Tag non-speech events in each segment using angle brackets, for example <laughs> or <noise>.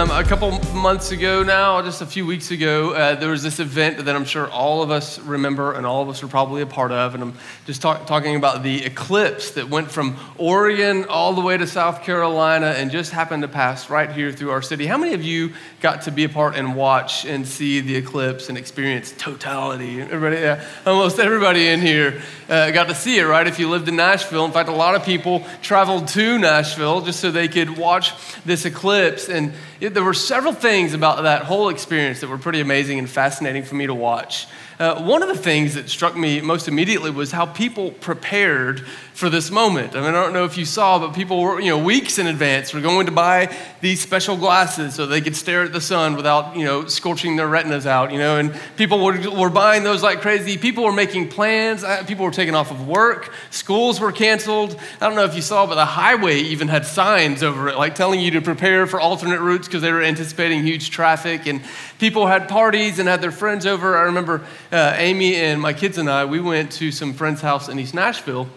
Um, a couple months ago now, just a few weeks ago, uh, there was this event that I'm sure all of us remember and all of us were probably a part of. And I'm just talk- talking about the eclipse that went from Oregon all the way to South Carolina and just happened to pass right here through our city. How many of you got to be a part and watch and see the eclipse and experience totality? Everybody, yeah, almost everybody in here uh, got to see it, right? If you lived in Nashville. In fact, a lot of people traveled to Nashville just so they could watch this eclipse. And there were several things about that whole experience that were pretty amazing and fascinating for me to watch. Uh, one of the things that struck me most immediately was how people prepared for this moment. I mean, I don't know if you saw, but people were, you know, weeks in advance were going to buy these special glasses so they could stare at the sun without, you know, scorching their retinas out, you know, and people were, were buying those like crazy. People were making plans. People were taking off of work. Schools were canceled. I don't know if you saw, but the highway even had signs over it, like telling you to prepare for alternate routes because they were anticipating huge traffic. And people had parties and had their friends over. I remember uh, Amy and my kids and I, we went to some friend's house in East Nashville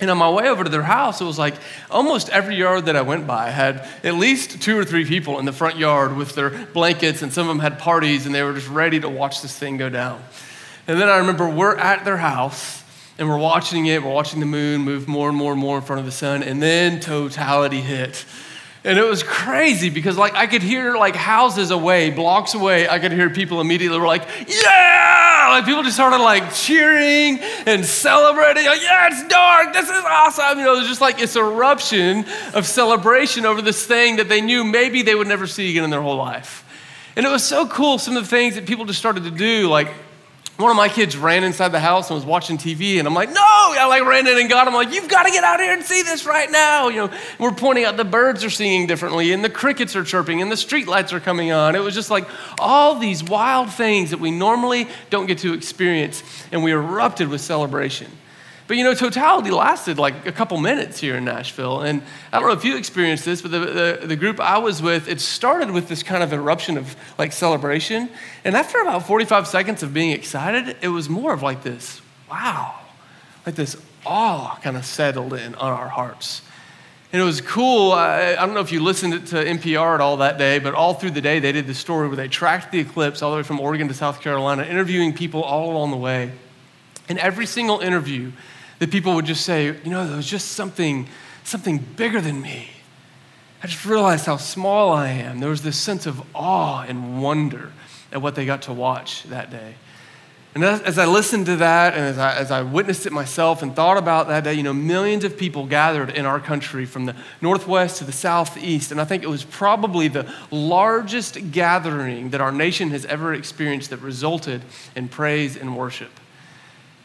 and on my way over to their house, it was like almost every yard that I went by had at least two or three people in the front yard with their blankets, and some of them had parties, and they were just ready to watch this thing go down. And then I remember we're at their house, and we're watching it, we're watching the moon move more and more and more in front of the sun, and then totality hit. And it was crazy because like I could hear like houses away, blocks away, I could hear people immediately were like, yeah! Like people just started like cheering and celebrating. Like, yeah, it's dark. This is awesome. You know, it was just like this eruption of celebration over this thing that they knew maybe they would never see again in their whole life. And it was so cool, some of the things that people just started to do, like one of my kids ran inside the house and was watching TV, and I'm like, no! I like ran in and got him. I'm like, you've got to get out here and see this right now. You know, we're pointing out the birds are singing differently, and the crickets are chirping, and the street lights are coming on. It was just like all these wild things that we normally don't get to experience, and we erupted with celebration. But you know, totality lasted like a couple minutes here in Nashville. And I don't know if you experienced this, but the, the, the, group I was with, it started with this kind of eruption of like celebration. And after about 45 seconds of being excited, it was more of like this wow, like this awe kind of settled in on our hearts. And it was cool. I, I, don't know if you listened to NPR at all that day, but all through the day, they did the story where they tracked the eclipse all the way from Oregon to South Carolina, interviewing people all along the way. In every single interview, that people would just say, you know, there was just something, something bigger than me. I just realized how small I am. There was this sense of awe and wonder at what they got to watch that day. And as, I listened to that and as I, as I witnessed it myself and thought about that day, you know, millions of people gathered in our country from the northwest to the southeast. And I think it was probably the largest gathering that our nation has ever experienced that resulted in praise and worship.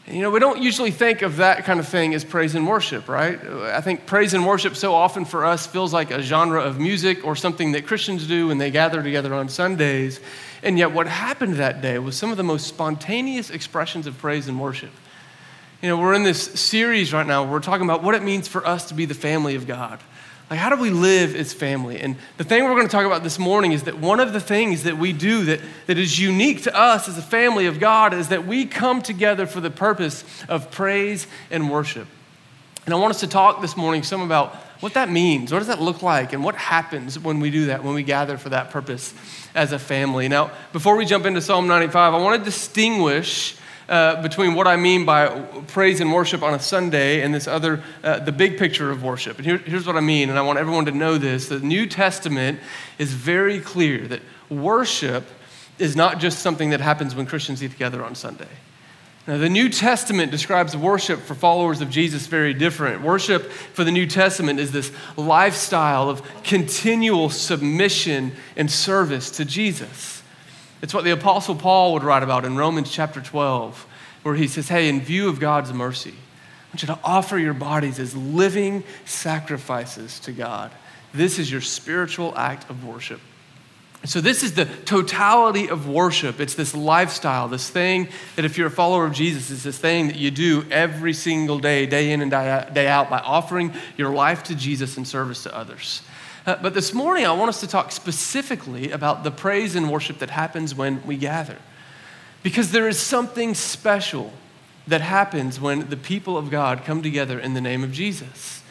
You know, we don't usually think of that kind of thing as praise and worship, right? I think praise and worship so often for us feels like a genre of music or something that Christians do when they gather together on Sundays. And yet, what happened that day was some of the most spontaneous expressions of praise and worship. You know, we're in this series right now we're talking about what it means for us to be the family of God. Like, how do we live as family? And the thing we're going to talk about this morning is that one of the things that we do that, that is unique to us as a family of God is that we come together for the purpose of praise and worship. And I want us to talk this morning some about what that means. What does that look like? And what happens when we do that, when we gather for that purpose as a family? Now, before we jump into Psalm 95, I want to distinguish uh, between what I mean by praise and worship on a Sunday and this other, uh, the big picture of worship. And here, here's what I mean, and I want everyone to know this the New Testament is very clear that worship is not just something that happens when Christians get together on Sunday. Now, the New Testament describes worship for followers of Jesus very different. Worship for the New Testament is this lifestyle of continual submission and service to Jesus. It's what the Apostle Paul would write about in Romans chapter 12, where he says, Hey, in view of God's mercy, I want you to offer your bodies as living sacrifices to God. This is your spiritual act of worship. So, this is the totality of worship. It's this lifestyle, this thing that if you're a follower of Jesus, it's this thing that you do every single day, day in and day out, by offering your life to Jesus in service to others. Uh, but this morning, I want us to talk specifically about the praise and worship that happens when we gather. Because there is something special that happens when the people of God come together in the name of Jesus.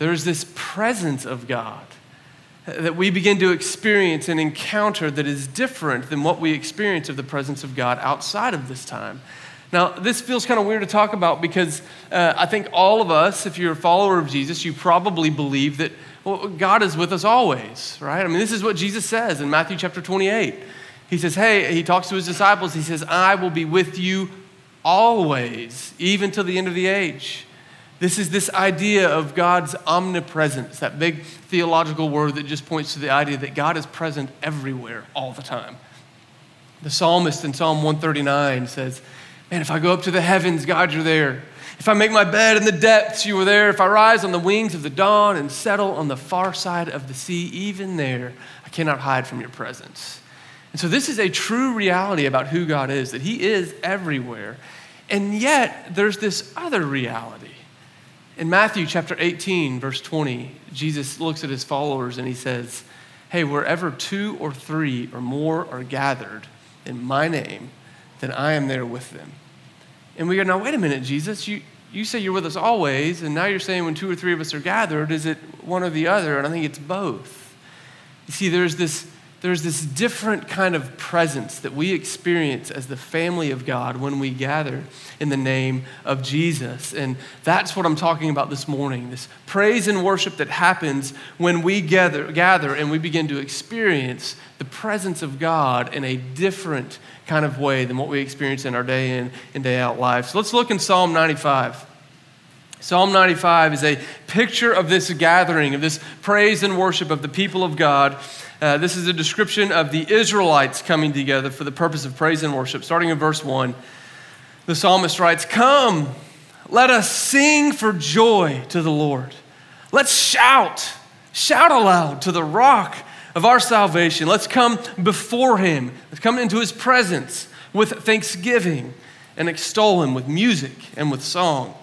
There is this presence of God that we begin to experience and encounter that is different than what we experience of the presence of God outside of this time. Now, this feels kind of weird to talk about because uh, I think all of us, if you're a follower of Jesus, you probably believe that well, God is with us always, right? I mean, this is what Jesus says in Matthew chapter 28. He says, Hey, he talks to his disciples. He says, I will be with you always, even till the end of the age. This is this idea of God's omnipresence, that big theological word that just points to the idea that God is present everywhere all the time. The psalmist in Psalm 139 says, Man, if I go up to the heavens, God, you're there. If I make my bed in the depths, you are there. If I rise on the wings of the dawn and settle on the far side of the sea, even there, I cannot hide from your presence. And so, this is a true reality about who God is, that He is everywhere. And yet, there's this other reality. In Matthew chapter 18, verse 20, Jesus looks at his followers and he says, Hey, wherever two or three or more are gathered in my name, then I am there with them. And we go, now, wait a minute, Jesus, you, you say you're with us always, and now you're saying when two or three of us are gathered, is it one or the other? And I think it's both. You see, there's this, there's this different kind of presence that we experience as the family of God when we gather in the name of Jesus. And that's what I'm talking about this morning this praise and worship that happens when we gather, gather and we begin to experience the presence of God in a different kind of way than what we experience in our day in and day out life. So let's look in Psalm 95. Psalm 95 is a picture of this gathering, of this praise and worship of the people of God. Uh, this is a description of the Israelites coming together for the purpose of praise and worship. Starting in verse 1, the psalmist writes, Come, let us sing for joy to the Lord. Let's shout, shout aloud to the rock of our salvation. Let's come before him. Let's come into his presence with thanksgiving and extol him with music and with song.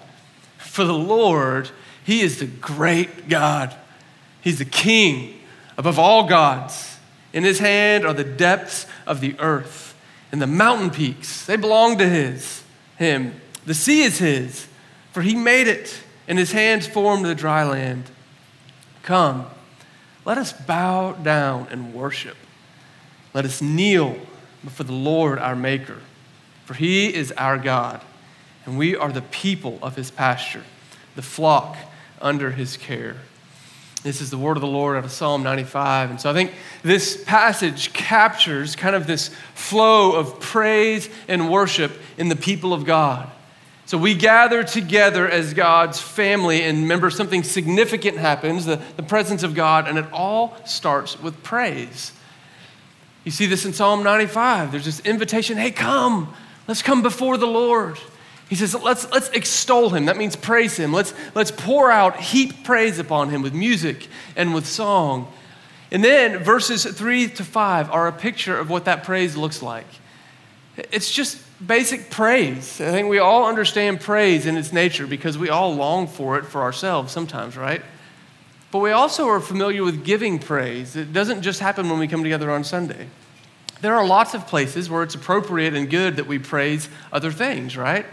For the Lord, he is the great God. He's the king above all gods. In his hand are the depths of the earth and the mountain peaks. They belong to his, him. The sea is his, for he made it, and his hands formed the dry land. Come let us bow down and worship. Let us kneel before the Lord our Maker, for he is our God, and we are the people of his pasture, the flock under his care. This is the word of the Lord out of Psalm 95. And so I think this passage captures kind of this flow of praise and worship in the people of God. So we gather together as God's family, and remember, something significant happens the, the presence of God, and it all starts with praise. You see this in Psalm 95. There's this invitation hey, come, let's come before the Lord. He says, let's, let's extol him. That means praise him. Let's, let's pour out, heap praise upon him with music and with song. And then verses three to five are a picture of what that praise looks like. It's just basic praise. I think we all understand praise in its nature because we all long for it for ourselves sometimes, right? But we also are familiar with giving praise. It doesn't just happen when we come together on Sunday. There are lots of places where it's appropriate and good that we praise other things, right?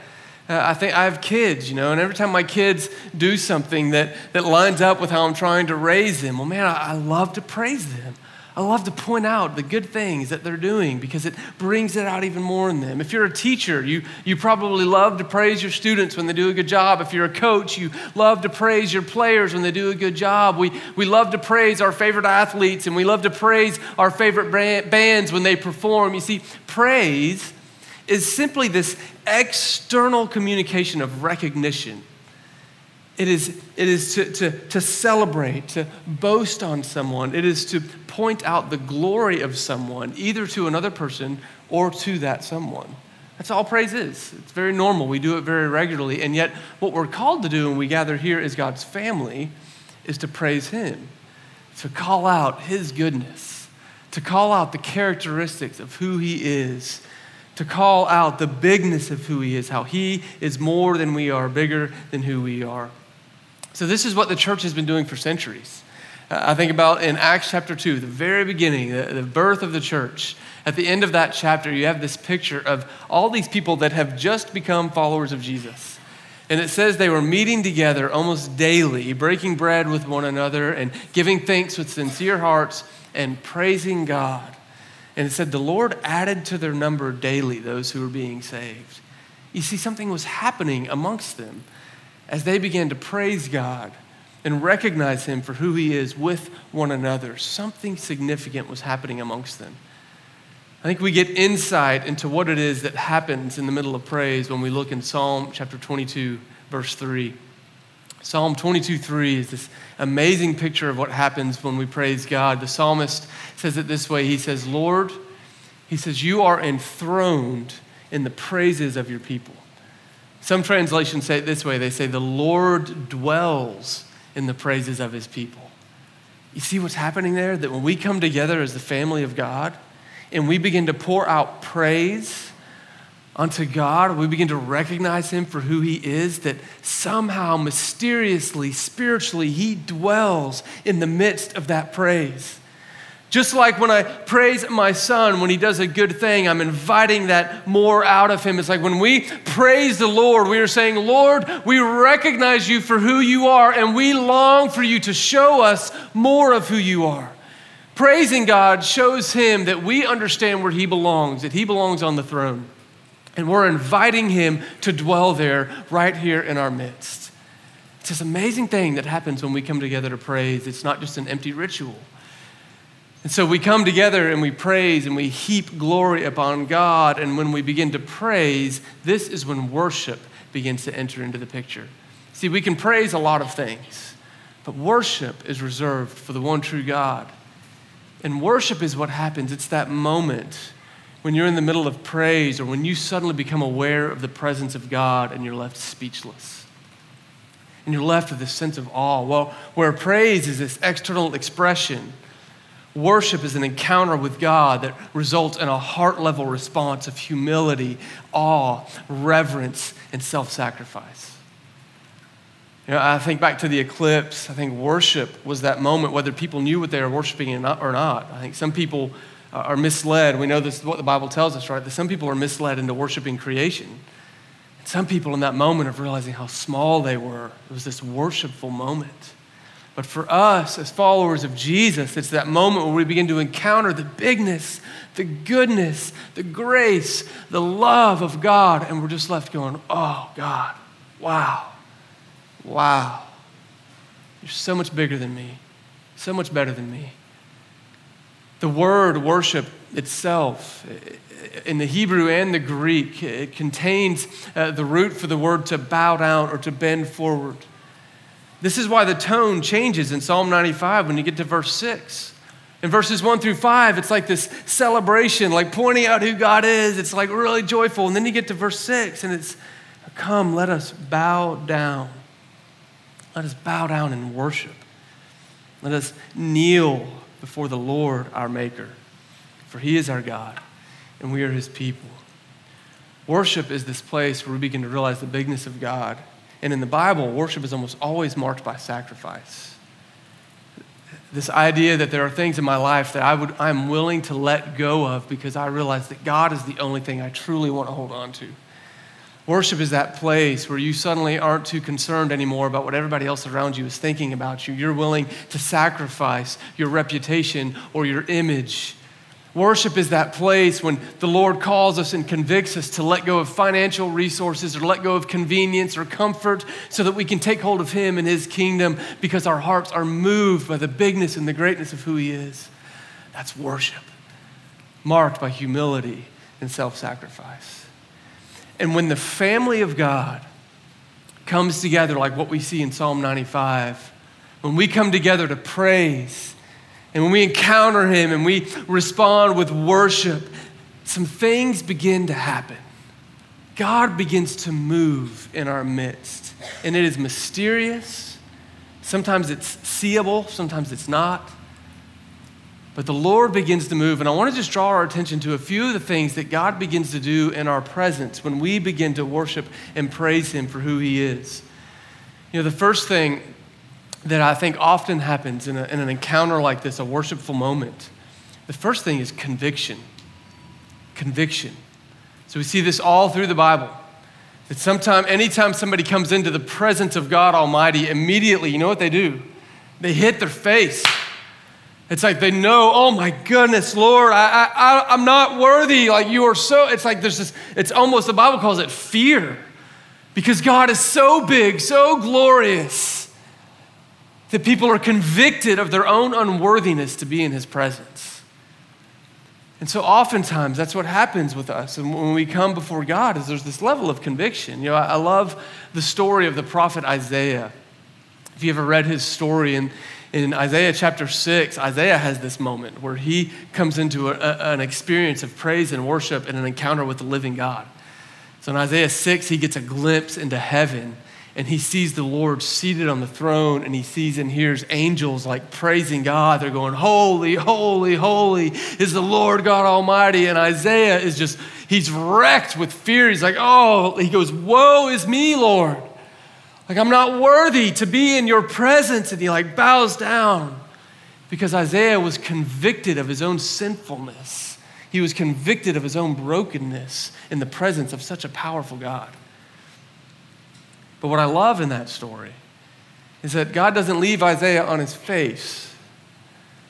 Uh, I think I have kids, you know, and every time my kids do something that, that lines up with how I'm trying to raise them, well, man, I, I love to praise them. I love to point out the good things that they're doing because it brings it out even more in them. If you're a teacher, you, you probably love to praise your students when they do a good job. If you're a coach, you love to praise your players when they do a good job. We, we love to praise our favorite athletes and we love to praise our favorite bands when they perform. You see, praise is simply this external communication of recognition. It is, it is to, to, to celebrate, to boast on someone. It is to point out the glory of someone, either to another person or to that someone. That's all praise is. It's very normal. We do it very regularly. And yet, what we're called to do when we gather here as God's family is to praise Him, to call out His goodness, to call out the characteristics of who He is, to call out the bigness of who He is, how He is more than we are, bigger than who we are. So, this is what the church has been doing for centuries. Uh, I think about in Acts chapter 2, the very beginning, the, the, birth of the church. At the end of that chapter, you have this picture of all these people that have just become followers of Jesus. And it says they were meeting together almost daily, breaking bread with one another and giving thanks with sincere hearts and praising God. And it said the Lord added to their number daily those who were being saved. You see, something was happening amongst them as they began to praise God and recognize Him for who He is with one another. Something significant was happening amongst them. I think we get insight into what it is that happens in the middle of praise when we look in Psalm chapter 22, verse 3. Psalm 22, 3 is this amazing picture of what happens when we praise God. The psalmist says it this way He says, Lord, he says, you are enthroned in the praises of your people. Some translations say it this way they say, the Lord dwells in the praises of his people. You see what's happening there? That when we come together as the family of God, and we begin to pour out praise unto God, we begin to recognize Him for who He is, that somehow, mysteriously, spiritually, He dwells in the midst of that praise. Just like when I praise my son when he does a good thing, I'm inviting that more out of him. It's like when we praise the Lord, we are saying, Lord, we recognize you for who you are, and we long for you to show us more of who you are. Praising God shows him that we understand where he belongs, that he belongs on the throne. And we're inviting him to dwell there right here in our midst. It's this amazing thing that happens when we come together to praise. It's not just an empty ritual. And so we come together and we praise and we heap glory upon God. And when we begin to praise, this is when worship begins to enter into the picture. See, we can praise a lot of things, but worship is reserved for the one true God. And worship is what happens. It's that moment when you're in the middle of praise or when you suddenly become aware of the presence of God and you're left speechless. And you're left with this sense of awe. Well, where praise is this external expression, worship is an encounter with God that results in a heart level response of humility, awe, reverence, and self sacrifice. You know, I think back to the eclipse. I think worship was that moment, whether people knew what they were worshiping or not. I think some people are misled. We know this is what the Bible tells us, right? That some people are misled into worshiping creation. Some people in that moment of realizing how small they were, it was this worshipful moment. But for us, as followers of Jesus, it's that moment where we begin to encounter the bigness, the goodness, the grace, the love of God, and we're just left going, oh, God, wow. Wow, you're so much bigger than me, so much better than me. The word worship itself, in the Hebrew and the Greek, it contains uh, the root for the word to bow down or to bend forward. This is why the tone changes in Psalm 95 when you get to verse 6. In verses 1 through 5, it's like this celebration, like pointing out who God is. It's like really joyful. And then you get to verse 6, and it's, Come, let us bow down let us bow down and worship. Let us kneel before the Lord our Maker, for He is our God and we are His people. Worship is this place where we begin to realize the bigness of God. And in the Bible, worship is almost always marked by sacrifice. This idea that there are things in my life that I would, I'm willing to let go of because I realize that God is the only thing I truly want to hold on to. Worship is that place where you suddenly aren't too concerned anymore about what everybody else around you is thinking about you. You're willing to sacrifice your reputation or your image. Worship is that place when the Lord calls us and convicts us to let go of financial resources or let go of convenience or comfort so that we can take hold of Him and His kingdom because our hearts are moved by the bigness and the greatness of who He is. That's worship, marked by humility and self sacrifice. And when the family of God comes together, like what we see in Psalm 95, when we come together to praise, and when we encounter Him and we respond with worship, some things begin to happen. God begins to move in our midst, and it is mysterious. Sometimes it's seeable, sometimes it's not. But the Lord begins to move, and I want to just draw our attention to a few of the things that God begins to do in our presence when we begin to worship and praise Him for who He is. You know, the first thing that I think often happens in, a, in an encounter like this, a worshipful moment, the first thing is conviction. Conviction. So we see this all through the Bible. That sometime, anytime somebody comes into the presence of God Almighty, immediately, you know what they do? They hit their face. It's like they know, oh my goodness, Lord, I, I, I'm not worthy. Like you are so, it's like there's this, it's almost, the Bible calls it fear. Because God is so big, so glorious, that people are convicted of their own unworthiness to be in His presence. And so oftentimes that's what happens with us. And when we come before God is there's this level of conviction. You know, I, love the story of the prophet Isaiah. If you ever read his story in, in Isaiah chapter 6, Isaiah has this moment where he comes into a, a, an experience of praise and worship and an encounter with the living God. So in Isaiah 6, he gets a glimpse into heaven and he sees the Lord seated on the throne and he sees and hears angels like praising God. They're going, Holy, holy, holy is the Lord God Almighty. And Isaiah is just, he's wrecked with fear. He's like, Oh, he goes, Woe is me, Lord. Like, I'm not worthy to be in your presence. And he like bows down because Isaiah was convicted of his own sinfulness. He was convicted of his own brokenness in the presence of such a powerful God. But what I love in that story is that God doesn't leave Isaiah on his face.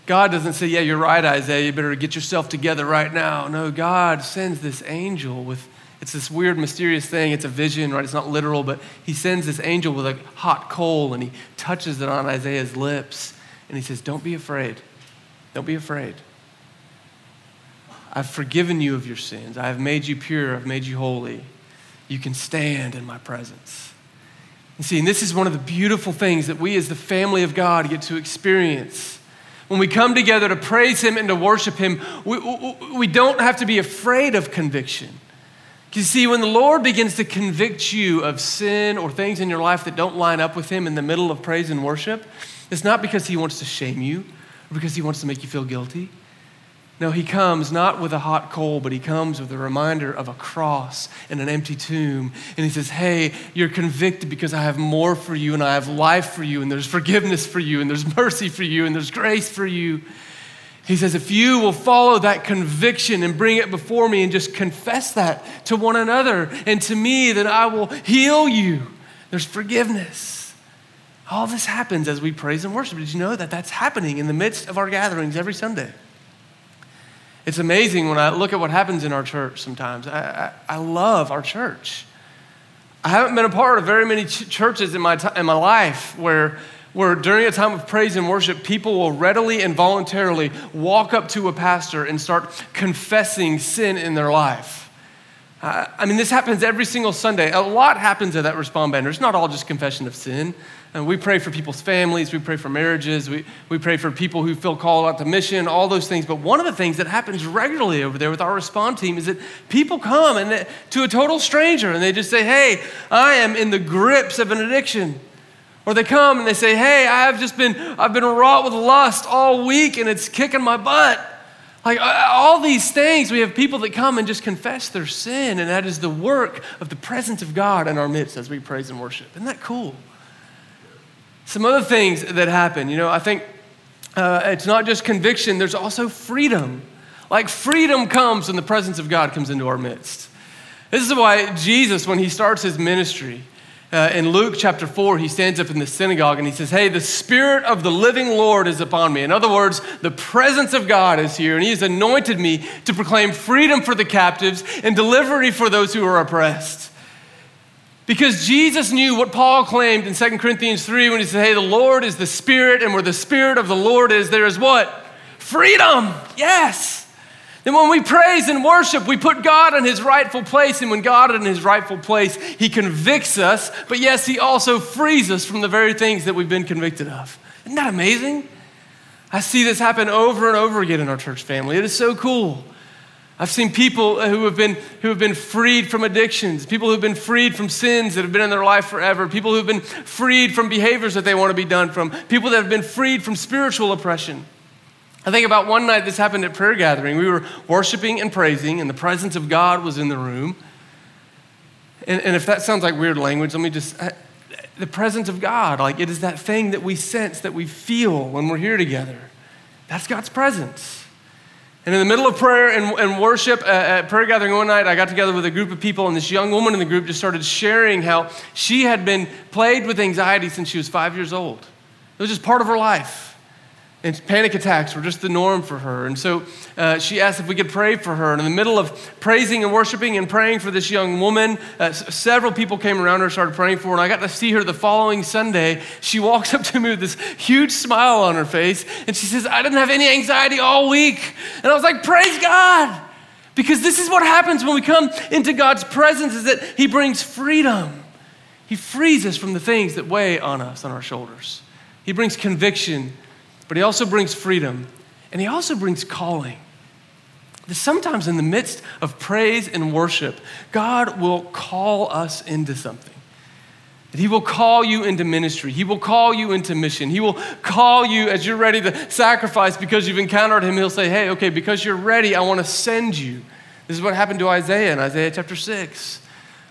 God doesn't say, Yeah, you're right, Isaiah, you better get yourself together right now. No, God sends this angel with, it's this weird, mysterious thing. It's a vision, right? It's not literal, but he sends this angel with a hot coal and he touches it on Isaiah's lips and he says, Don't be afraid. Don't be afraid. I've forgiven you of your sins. I have made you pure. I've made you holy. You can stand in my presence. You see, and this is one of the beautiful things that we as the family of God get to experience. When we come together to praise Him and to worship Him, we, we don't have to be afraid of conviction. You see, when the Lord begins to convict you of sin or things in your life that don't line up with Him in the middle of praise and worship, it's not because He wants to shame you or because He wants to make you feel guilty. No, he comes not with a hot coal, but he comes with a reminder of a cross and an empty tomb. And he says, Hey, you're convicted because I have more for you, and I have life for you, and there's forgiveness for you, and there's mercy for you, and there's grace for you. He says, If you will follow that conviction and bring it before me and just confess that to one another and to me, then I will heal you. There's forgiveness. All this happens as we praise and worship. Did you know that that's happening in the midst of our gatherings every Sunday? It's amazing when I look at what happens in our church sometimes. I, I, I love our church. I haven't been a part of very many ch- churches in my, t- in my life where, where during a time of praise and worship, people will readily and voluntarily walk up to a pastor and start confessing sin in their life. Uh, I mean, this happens every single Sunday. A lot happens at that Respond banner. It's not all just confession of sin. And we pray for people's families, we pray for marriages, we, we pray for people who feel called out to mission, all those things. But one of the things that happens regularly over there with our respond team is that people come and they, to a total stranger and they just say, Hey, I am in the grips of an addiction. Or they come and they say, Hey, I've just been, I've been wrought with lust all week and it's kicking my butt. Like all these things, we have people that come and just confess their sin, and that is the work of the presence of God in our midst as we praise and worship. Isn't that cool? Some other things that happen, you know, I think uh, it's not just conviction, there's also freedom. Like freedom comes when the presence of God comes into our midst. This is why Jesus, when he starts his ministry, uh, in Luke chapter 4, he stands up in the synagogue and he says, Hey, the Spirit of the living Lord is upon me. In other words, the presence of God is here, and he has anointed me to proclaim freedom for the captives and delivery for those who are oppressed. Because Jesus knew what Paul claimed in 2 Corinthians 3 when he said, Hey, the Lord is the Spirit, and where the Spirit of the Lord is, there is what? Freedom. Yes. Then when we praise and worship, we put God in his rightful place. And when God is in his rightful place, he convicts us, but yes, he also frees us from the very things that we've been convicted of. Isn't that amazing? I see this happen over and over again in our church family. It is so cool. I've seen people who have, been, who have been freed from addictions, people who have been freed from sins that have been in their life forever, people who have been freed from behaviors that they want to be done from, people that have been freed from spiritual oppression. I think about one night this happened at prayer gathering. We were worshiping and praising, and the presence of God was in the room. And, and if that sounds like weird language, let me just uh, the presence of God, like it is that thing that we sense, that we feel when we're here together. That's God's presence. And in the middle of prayer and, and worship uh, at prayer gathering one night, I got together with a group of people, and this young woman in the group just started sharing how she had been plagued with anxiety since she was five years old. It was just part of her life. And panic attacks were just the norm for her. And so uh, she asked if we could pray for her. And in the middle of praising and worshiping and praying for this young woman, uh, s- several people came around her, started praying for her. And I got to see her the following Sunday. She walks <laughs> up to me with this huge smile on her face. And she says, I didn't have any anxiety all week. And I was like, Praise God. Because this is what happens when we come into God's presence is that he brings freedom. He frees us from the things that weigh on us, on our shoulders. He brings conviction but he also brings freedom and he also brings calling. That sometimes in the midst of praise and worship, God will call us into something. That He will call you into ministry. He will call you into mission. He will call you as you're ready to sacrifice because you've encountered Him. He'll say, Hey, okay, because you're ready, I want to send you. This is what happened to Isaiah in Isaiah chapter 6.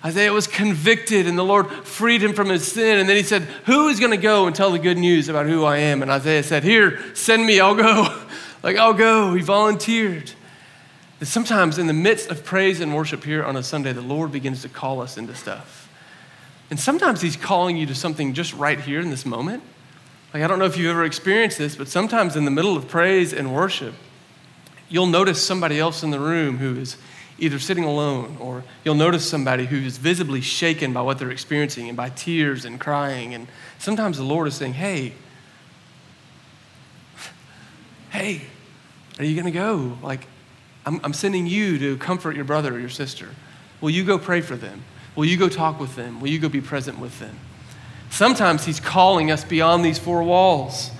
Isaiah was convicted and the Lord freed him from his sin. And then he said, Who is going to go and tell the good news about who I am? And Isaiah said, Here, send me, I'll go. <laughs> like, I'll go. He volunteered. And sometimes in the midst of praise and worship here on a Sunday, the Lord begins to call us into stuff. And sometimes he's calling you to something just right here in this moment. Like, I don't know if you've ever experienced this, but sometimes in the middle of praise and worship, you'll notice somebody else in the room who is either sitting alone or you'll notice somebody who is visibly shaken by what they're experiencing and by tears and crying. And sometimes the Lord is saying, Hey, hey, are you going to go? Like, I'm, I'm sending you to comfort your brother or your sister. Will you go pray for them? Will you go talk with them? Will you go be present with them? Sometimes He's calling us beyond these four walls.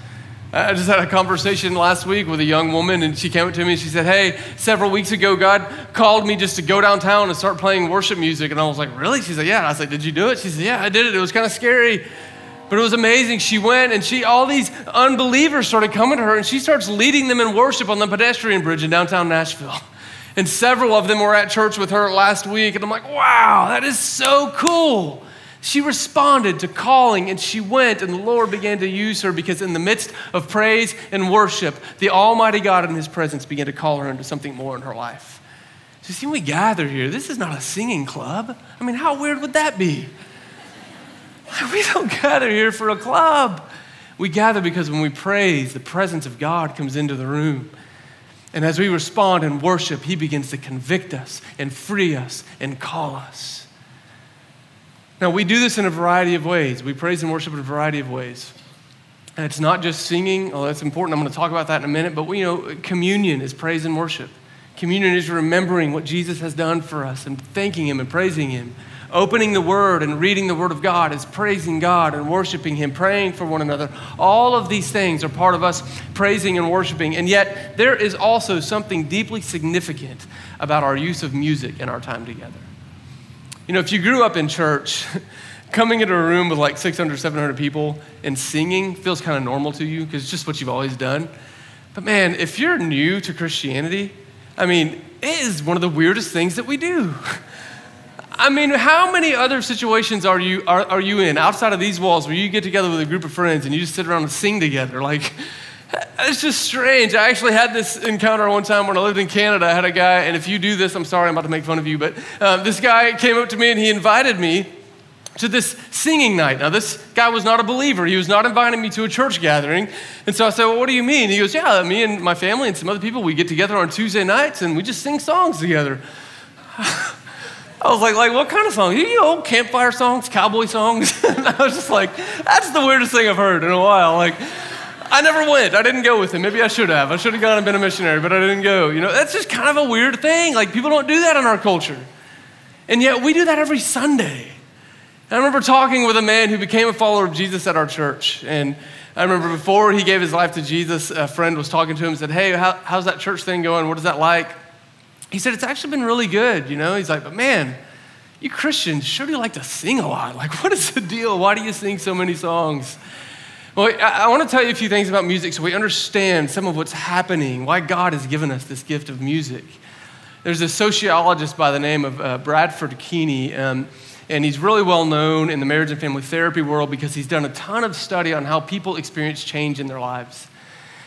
I just had a conversation last week with a young woman, and she came up to me and she said, Hey, several weeks ago, God called me just to go downtown and start playing worship music. And I was like, Really? She said, Yeah. And I said, Did you do it? She said, Yeah, I did it. It was kind of scary. But it was amazing. She went and she, all these unbelievers started coming to her, and she starts leading them in worship on the pedestrian bridge in downtown Nashville. And several of them were at church with her last week. And I'm like, wow, that is so cool. She responded to calling and she went, and the Lord began to use her because, in the midst of praise and worship, the Almighty God in His presence began to call her into something more in her life. So, see, we gather here. This is not a singing club. I mean, how weird would that be? <laughs> We don't gather here for a club. We gather because when we praise, the presence of God comes into the room. And as we respond and worship, He begins to convict us and free us and call us. Now, we do this in a variety of ways. We praise and worship in a variety of ways. And it's not just singing, oh, that's important. I'm going to talk about that in a minute. But, we, you know, communion is praise and worship. Communion is remembering what Jesus has done for us and thanking Him and praising Him. Opening the Word and reading the Word of God is praising God and worshiping Him, praying for one another. All of these things are part of us praising and worshiping. And yet, there is also something deeply significant about our use of music in our time together. You know, if you grew up in church, <laughs> coming into a room with like 600, 700 people and singing feels kind of normal to you because it's just what you've always done. But man, if you're new to Christianity, I mean, it is one of the weirdest things that we do. <laughs> I mean, how many other situations are you, are, are you in outside of these walls where you get together with a group of friends and you just sit around and sing together? Like, it's just strange. I actually had this encounter one time when I lived in Canada. I had a guy, and if you do this, I'm sorry, I'm about to make fun of you, but um, this guy came up to me and he invited me to this singing night. Now, this guy was not a believer. He was not inviting me to a church gathering. And so I said, Well, what do you mean? He goes, Yeah, me and my family and some other people, we get together on Tuesday nights and we just sing songs together. <laughs> I was like, like, what kind of song? You know, campfire songs, cowboy songs. <laughs> I was just like, that's the weirdest thing I've heard in a while. Like, I never went. I didn't go with him. Maybe I should have. I should have gone and been a missionary, but I didn't go. You know, that's just kind of a weird thing. Like, people don't do that in our culture. And yet, we do that every Sunday. I remember talking with a man who became a follower of Jesus at our church. And I remember before he gave his life to Jesus, a friend was talking to him and said, Hey, how, how's that church thing going? What is that like? He said, It's actually been really good. You know, he's like, But man, you Christians sure do like to sing a lot. Like, <laughs> what is the deal? Why do you sing so many songs? Well, I, I want to tell you a few things about music so we understand some of what's happening, why God has given us this gift of music. There's a sociologist by the name of uh, Bradford Keeney, um, and he's really well known in the marriage and family therapy world because he's done a ton of study on how people experience change in their lives.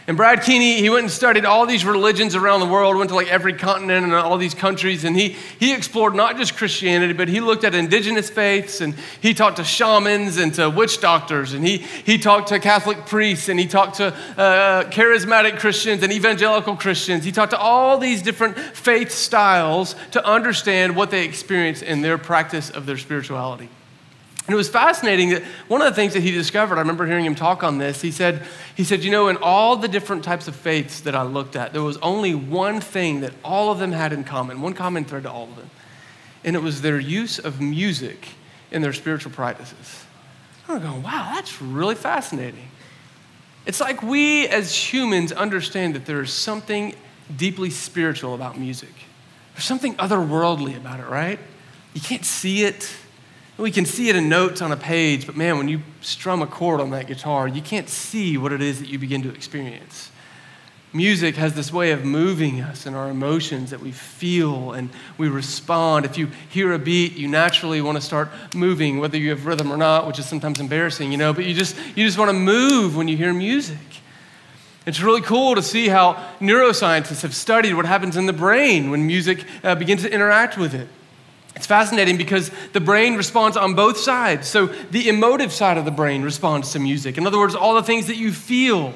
And Brad Keeney, he went and studied all these religions around the world, went to like every continent and all these countries, and he, he explored not just Christianity, but he looked at indigenous faiths, and he talked to shamans and to witch doctors, and he, he talked to Catholic priests, and he talked to uh, charismatic Christians and evangelical Christians. He talked to all these different faith styles to understand what they experience in their practice of their spirituality. And it was fascinating that one of the things that he discovered, I remember hearing him talk on this, he said, he said, you know, in all the different types of faiths that I looked at, there was only one thing that all of them had in common, one common thread to all of them. And it was their use of music in their spiritual practices. I'm going, wow, that's really fascinating. It's like we as humans understand that there is something deeply spiritual about music. There's something otherworldly about it, right? You can't see it. We can see it in notes on a page, but man, when you strum a chord on that guitar, you can't see what it is that you begin to experience. Music has this way of moving us and our emotions that we feel and we respond. If you hear a beat, you naturally want to start moving, whether you have rhythm or not, which is sometimes embarrassing, you know, but you just, you just want to move when you hear music. It's really cool to see how neuroscientists have studied what happens in the brain when music uh, begins to interact with it. It's fascinating because the brain responds on both sides. So the emotive side of the brain responds to music. In other words, all the things that you feel.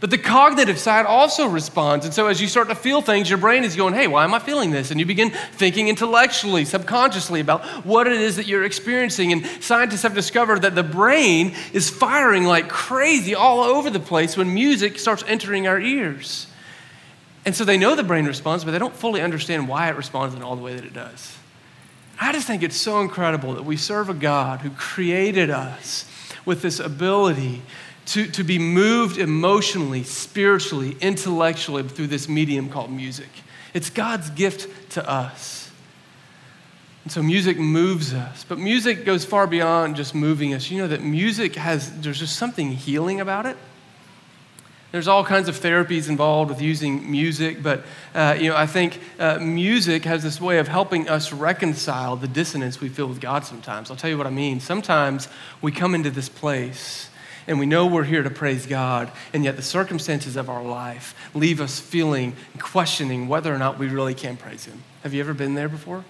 But the cognitive side also responds. And so as you start to feel things, your brain is going, hey, why am I feeling this? And you begin thinking intellectually, subconsciously about what it is that you're experiencing. And scientists have discovered that the brain is firing like crazy all over the place when music starts entering our ears. And so they know the brain responds, but they don't fully understand why it responds in all the way that it does. I just think it's so incredible that we serve a God who created us with this ability to, to be moved emotionally, spiritually, intellectually through this medium called music. It's God's gift to us. And so music moves us, but music goes far beyond just moving us. You know that music has, there's just something healing about it. There's all kinds of therapies involved with using music, but uh, you know, I think uh, music has this way of helping us reconcile the dissonance we feel with God sometimes. I'll tell you what I mean. Sometimes we come into this place and we know we're here to praise God, and yet the circumstances of our life leave us feeling and questioning whether or not we really can praise Him. Have you ever been there before?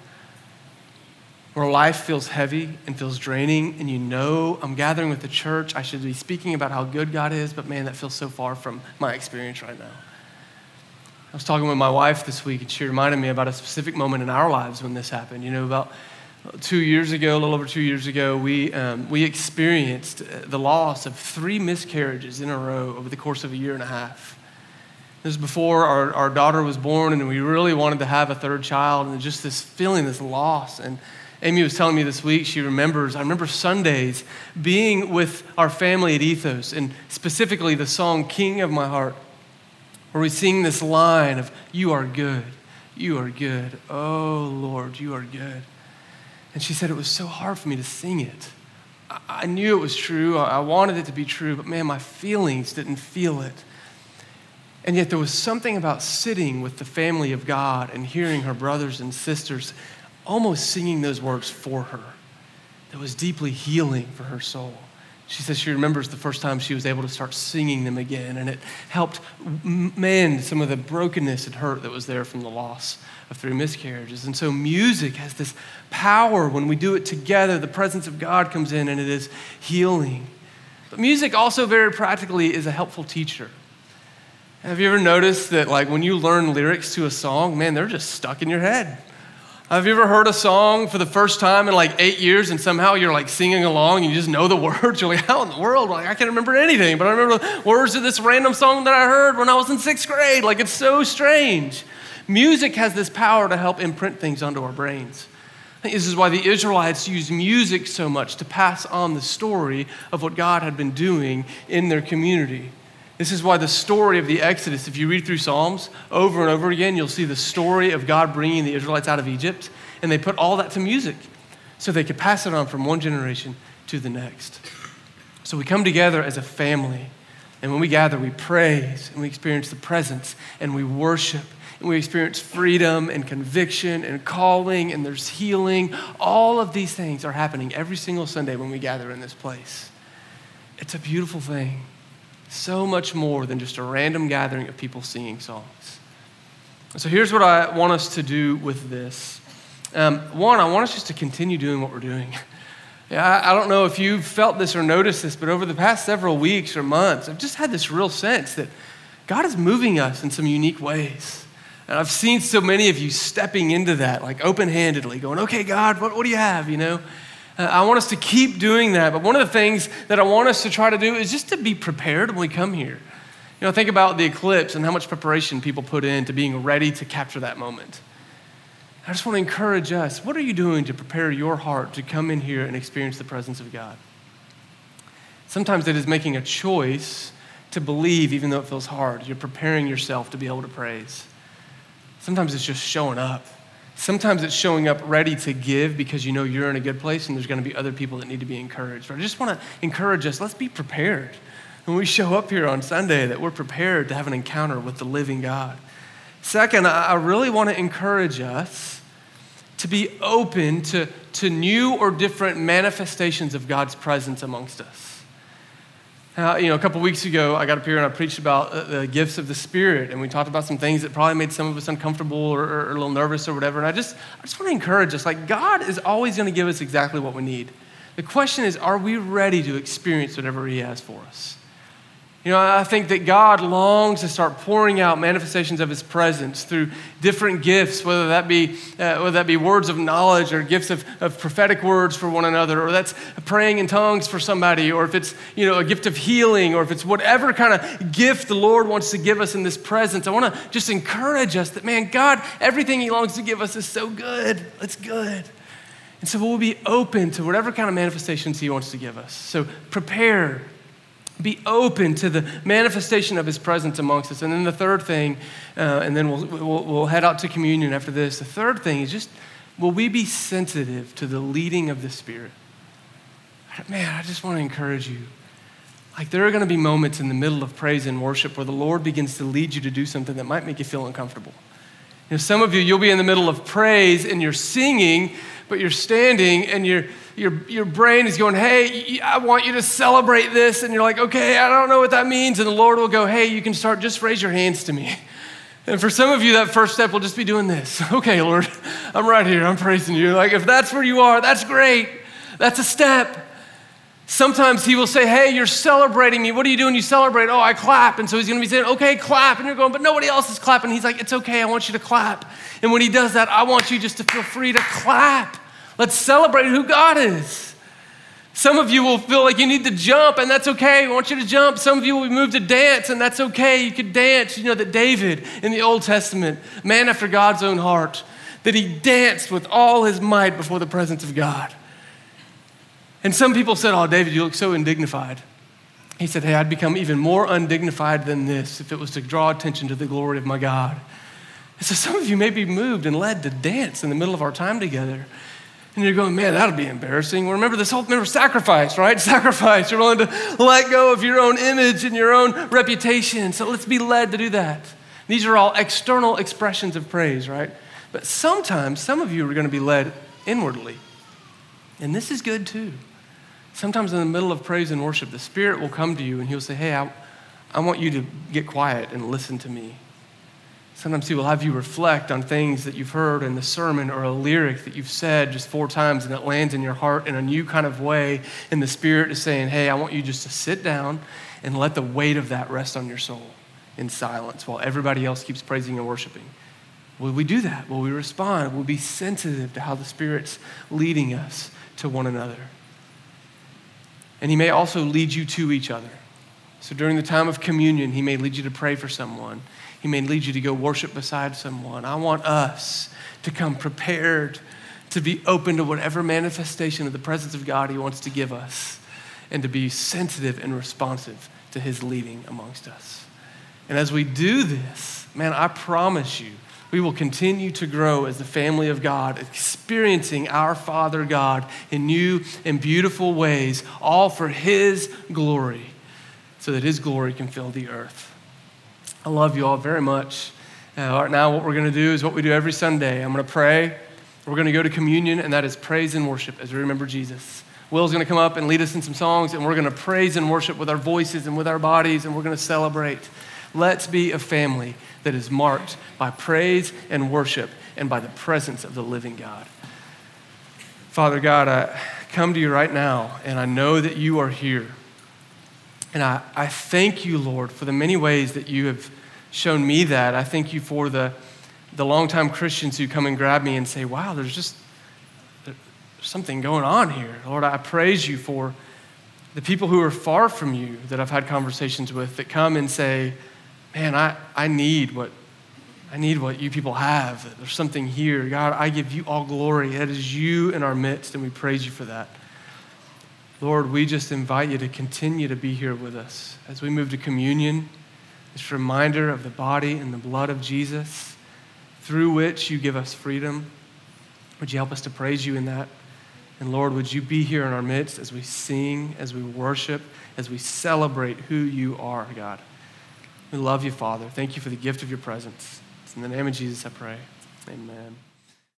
Where life feels heavy and feels draining, and you know I'm gathering with the church, I should be speaking about how good God is, but man, that feels so far from my experience right now. I was talking with my wife this week, and she reminded me about a specific moment in our lives when this happened. You know, about two years ago, a little over two years ago, we, um, we experienced the loss of three miscarriages in a row over the course of a year and a half. This was before our, our daughter was born, and we really wanted to have a third child, and just this feeling, this loss. And Amy was telling me this week, she remembers, I remember Sundays being with our family at Ethos, and specifically the song King of My Heart, where we sing this line of, You are good, you are good, oh Lord, you are good. And she said it was so hard for me to sing it. I knew it was true, I wanted it to be true, but man, my feelings didn't feel it. And yet there was something about sitting with the family of God and hearing her brothers and sisters almost singing those words for her that was deeply healing for her soul. She says she remembers the first time she was able to start singing them again, and it helped mend some of the brokenness and hurt that was there from the loss of three miscarriages. And so, music has this power when we do it together. The presence of God comes in, and it is healing. But music also, very practically, is a helpful teacher. Have you ever noticed that, like, when you learn lyrics to a song, man, they're just stuck in your head? Have you ever heard a song for the first time in like eight years and somehow you're like singing along and you just know the <laughs> words? You're like, how in the world? Like, I can't remember anything, but I remember the words of this random song that I heard when I was in sixth grade. Like, it's so strange. Music has this power to help imprint things onto our brains. This is why the Israelites used music so much to pass on the story of what God had been doing in their community. This is why the story of the Exodus, if you read through Psalms over and over again, you'll see the story of God bringing the Israelites out of Egypt. And they put all that to music so they could pass it on from one generation to the next. So we come together as a family. And when we gather, we praise and we experience the presence and we worship and we experience freedom and conviction and calling and there's healing. All of these things are happening every single Sunday when we gather in this place. It's a beautiful thing. So much more than just a random gathering of people singing songs. So here's what I want us to do with this. Um, one, I want us just to continue doing what we're doing. <laughs> Yeah, I, I don't know if you've felt this or noticed this, but over the past several weeks or months, I've just had this real sense that God is moving us in some unique ways. And I've seen so many of you stepping into that, like open handedly, going, okay, God, what, what do you have? You know? Uh, I want us to keep doing that. But one of the things that I want us to try to do is just to be prepared when we come here. You know, think about the eclipse and how much preparation people put into being ready to capture that moment. I just want to encourage us what are you doing to prepare your heart to come in here and experience the presence of God? Sometimes it is making a choice to believe even though it feels hard. You're preparing yourself to be able to praise. Sometimes it's just showing up. Sometimes it's showing up ready to give because you know you're in a good place and there's going to be other people that need to be encouraged. But I just want to encourage us let's be prepared when we show up here on Sunday that we're prepared to have an encounter with the living God. Second, I really want to encourage us to be open to, to new or different manifestations of God's presence amongst us. Uh, you know, a couple weeks ago, I got up here and I preached about uh, the gifts of the Spirit, and we talked about some things that probably made some of us uncomfortable or, or, or a little nervous or whatever. And I just, I just want to encourage us like, God is always going to give us exactly what we need. The question is, are we ready to experience whatever He has for us? You know, I think that God longs to start pouring out manifestations of His presence through different gifts, whether that be, uh, whether that be words of knowledge or gifts of, of prophetic words for one another, or that's praying in tongues for somebody, or if it's, you know, a gift of healing, or if it's whatever kind of gift the Lord wants to give us in this presence. I want to just encourage us that, man, God, everything He longs to give us is so good. It's good. And so we'll be open to whatever kind of manifestations He wants to give us. So prepare be open to the manifestation of his presence amongst us. And then the third thing, uh, and then we'll, we'll, we'll head out to communion after this. The third thing is just will we be sensitive to the leading of the Spirit? Man, I just want to encourage you. Like, there are going to be moments in the middle of praise and worship where the Lord begins to lead you to do something that might make you feel uncomfortable. You know, some of you, you'll be in the middle of praise and you're singing, but you're standing and you're your, your brain is going, hey, I want you to celebrate this. And you're like, okay, I don't know what that means. And the Lord will go, hey, you can start, just raise your hands to me. And for some of you, that first step will just be doing this. <laughs> Okay, Lord, I'm right here. I'm praising you. Like, if that's where you are, that's great. That's a step. Sometimes he will say, Hey, you're celebrating me. What are you doing? You celebrate. Oh, I clap. And so he's going to be saying, Okay, clap. And you're going, But nobody else is clapping. He's like, It's okay. I want you to clap. And when he does that, I want you just to feel free to clap. Let's celebrate who God is. Some of you will feel like you need to jump, and that's okay. I want you to jump. Some of you will be moved to dance, and that's okay. You could dance. You know that David in the Old Testament, man after God's own heart, that he danced with all his might before the presence of God. And some people said, Oh, David, you look so undignified. He said, Hey, I'd become even more undignified than this if it was to draw attention to the glory of my God. And so some of you may be moved and led to dance in the middle of our time together. And you're going, man, that'll be embarrassing. Well, remember this whole, remember sacrifice, right? <laughs> Sacrifice. You're willing to let go of your own image and your own reputation. So let's be led to do that. These are all external expressions of praise, right? But sometimes, some of you are going to be led inwardly. And this is good too. Sometimes in the middle of praise and worship, the Spirit will come to you and He'll say, Hey, I, I want you to get quiet and listen to me. Sometimes He will have you reflect on things that you've heard in the sermon or a lyric that you've said just four times and it lands in your heart in a new kind of way. And the Spirit is saying, Hey, I want you just to sit down and let the weight of that rest on your soul in silence while everybody else keeps praising and worshiping. Will we do that? Will we respond? Will we be sensitive to how the Spirit's leading us to one another? And He may also lead you to each other. So during the time of communion, He may lead you to pray for someone. He may lead you to go worship beside someone. I want us to come prepared to be open to whatever manifestation of the presence of God He wants to give us and to be sensitive and responsive to His leading amongst us. And as we do this, man, I promise you, we will continue to grow as the family of God, experiencing our Father God in new and beautiful ways, all for His glory, so that His glory can fill the earth. I love you all very much. Uh, right now, what we're going to do is what we do every Sunday. I'm going to pray. We're going to go to communion, and that is praise and worship as we remember Jesus. Will's going to come up and lead us in some songs, and we're going to praise and worship with our voices and with our bodies, and we're going to celebrate. Let's be a family that is marked by praise and worship and by the presence of the living God. Father God, I come to you right now, and I know that you are here. And I, I thank you, Lord, for the many ways that you have shown me that. I thank you for the, the longtime Christians who come and grab me and say, wow, there's just there's something going on here. Lord, I praise you for the people who are far from you that I've had conversations with that come and say, man, I, I need what I need what you people have. There's something here. God, I give you all glory. That is you in our midst, and we praise you for that. Lord, we just invite you to continue to be here with us as we move to communion, this reminder of the body and the blood of Jesus through which you give us freedom. Would you help us to praise you in that? And Lord, would you be here in our midst as we sing, as we worship, as we celebrate who you are, God? We love you, Father. Thank you for the gift of your presence. It's in the name of Jesus I pray. Amen.